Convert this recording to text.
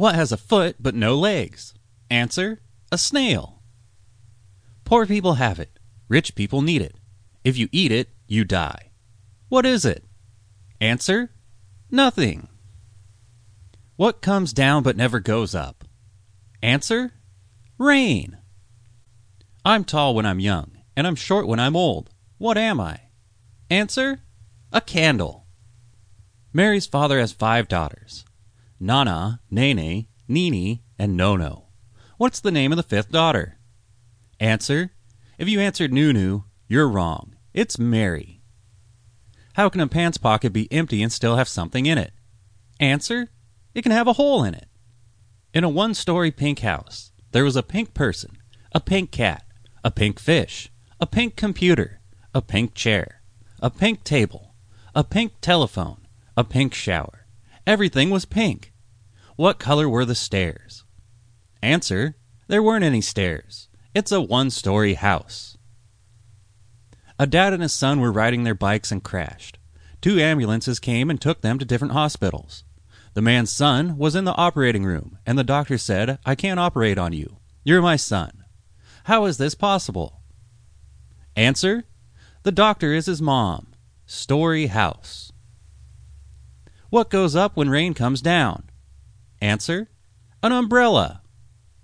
What has a foot but no legs? Answer A snail. Poor people have it, rich people need it. If you eat it, you die. What is it? Answer Nothing. What comes down but never goes up? Answer Rain. I'm tall when I'm young, and I'm short when I'm old. What am I? Answer A candle. Mary's father has five daughters Nana, Nene, Nini, and Nono. What's the name of the fifth daughter? Answer If you answered Nunu, you're wrong. It's Mary. How can a pants pocket be empty and still have something in it? Answer It can have a hole in it. In a one story pink house, there was a pink person, a pink cat, a pink fish, a pink computer, a pink chair, a pink table, a pink telephone, a pink shower. Everything was pink. What color were the stairs? Answer There weren't any stairs. It's a one story house. A dad and his son were riding their bikes and crashed. Two ambulances came and took them to different hospitals. The man's son was in the operating room, and the doctor said, I can't operate on you. You're my son. How is this possible? Answer The doctor is his mom. Story house. What goes up when rain comes down? Answer An umbrella.